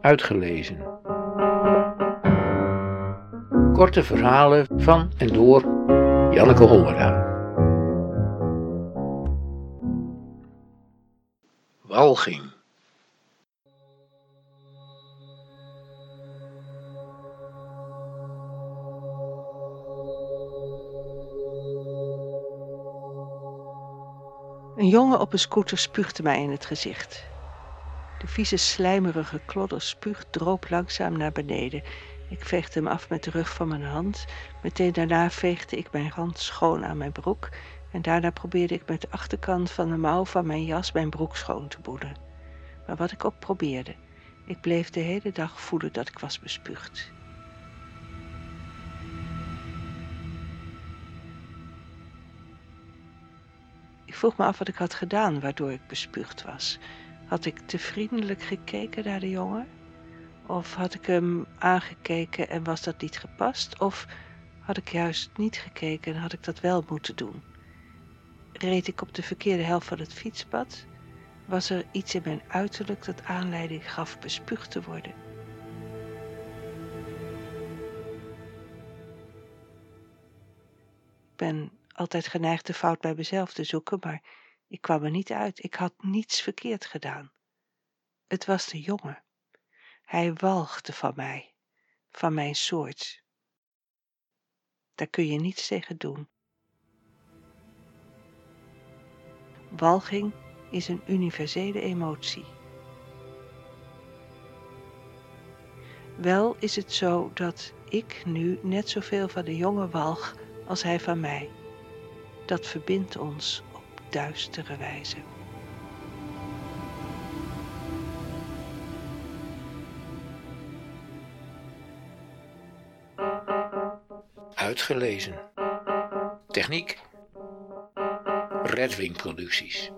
Uitgelezen. Korte verhalen van en door Janneke Hollera. Walging. Een jongen op een scooter spuugde mij in het gezicht. De vieze slijmerige klodder spuug droop langzaam naar beneden. Ik veegde hem af met de rug van mijn hand. Meteen daarna veegde ik mijn hand schoon aan mijn broek. En daarna probeerde ik met de achterkant van de mouw van mijn jas mijn broek schoon te boenen. Maar wat ik ook probeerde, ik bleef de hele dag voelen dat ik was bespuugd. Ik vroeg me af wat ik had gedaan waardoor ik bespuugd was. Had ik te vriendelijk gekeken naar de jongen? Of had ik hem aangekeken en was dat niet gepast? Of had ik juist niet gekeken en had ik dat wel moeten doen? Reed ik op de verkeerde helft van het fietspad? Was er iets in mijn uiterlijk dat aanleiding gaf bespuugd te worden? Ik ben altijd geneigd de fout bij mezelf te zoeken, maar ik kwam er niet uit. Ik had niets verkeerd gedaan. Het was de jongen. Hij walgde van mij, van mijn soort. Daar kun je niets tegen doen. Walging is een universele emotie. Wel is het zo dat ik nu net zoveel van de jongen walg als hij van mij. Dat verbindt ons duistere wijze. Uitgelezen. Techniek. Redwing Producties.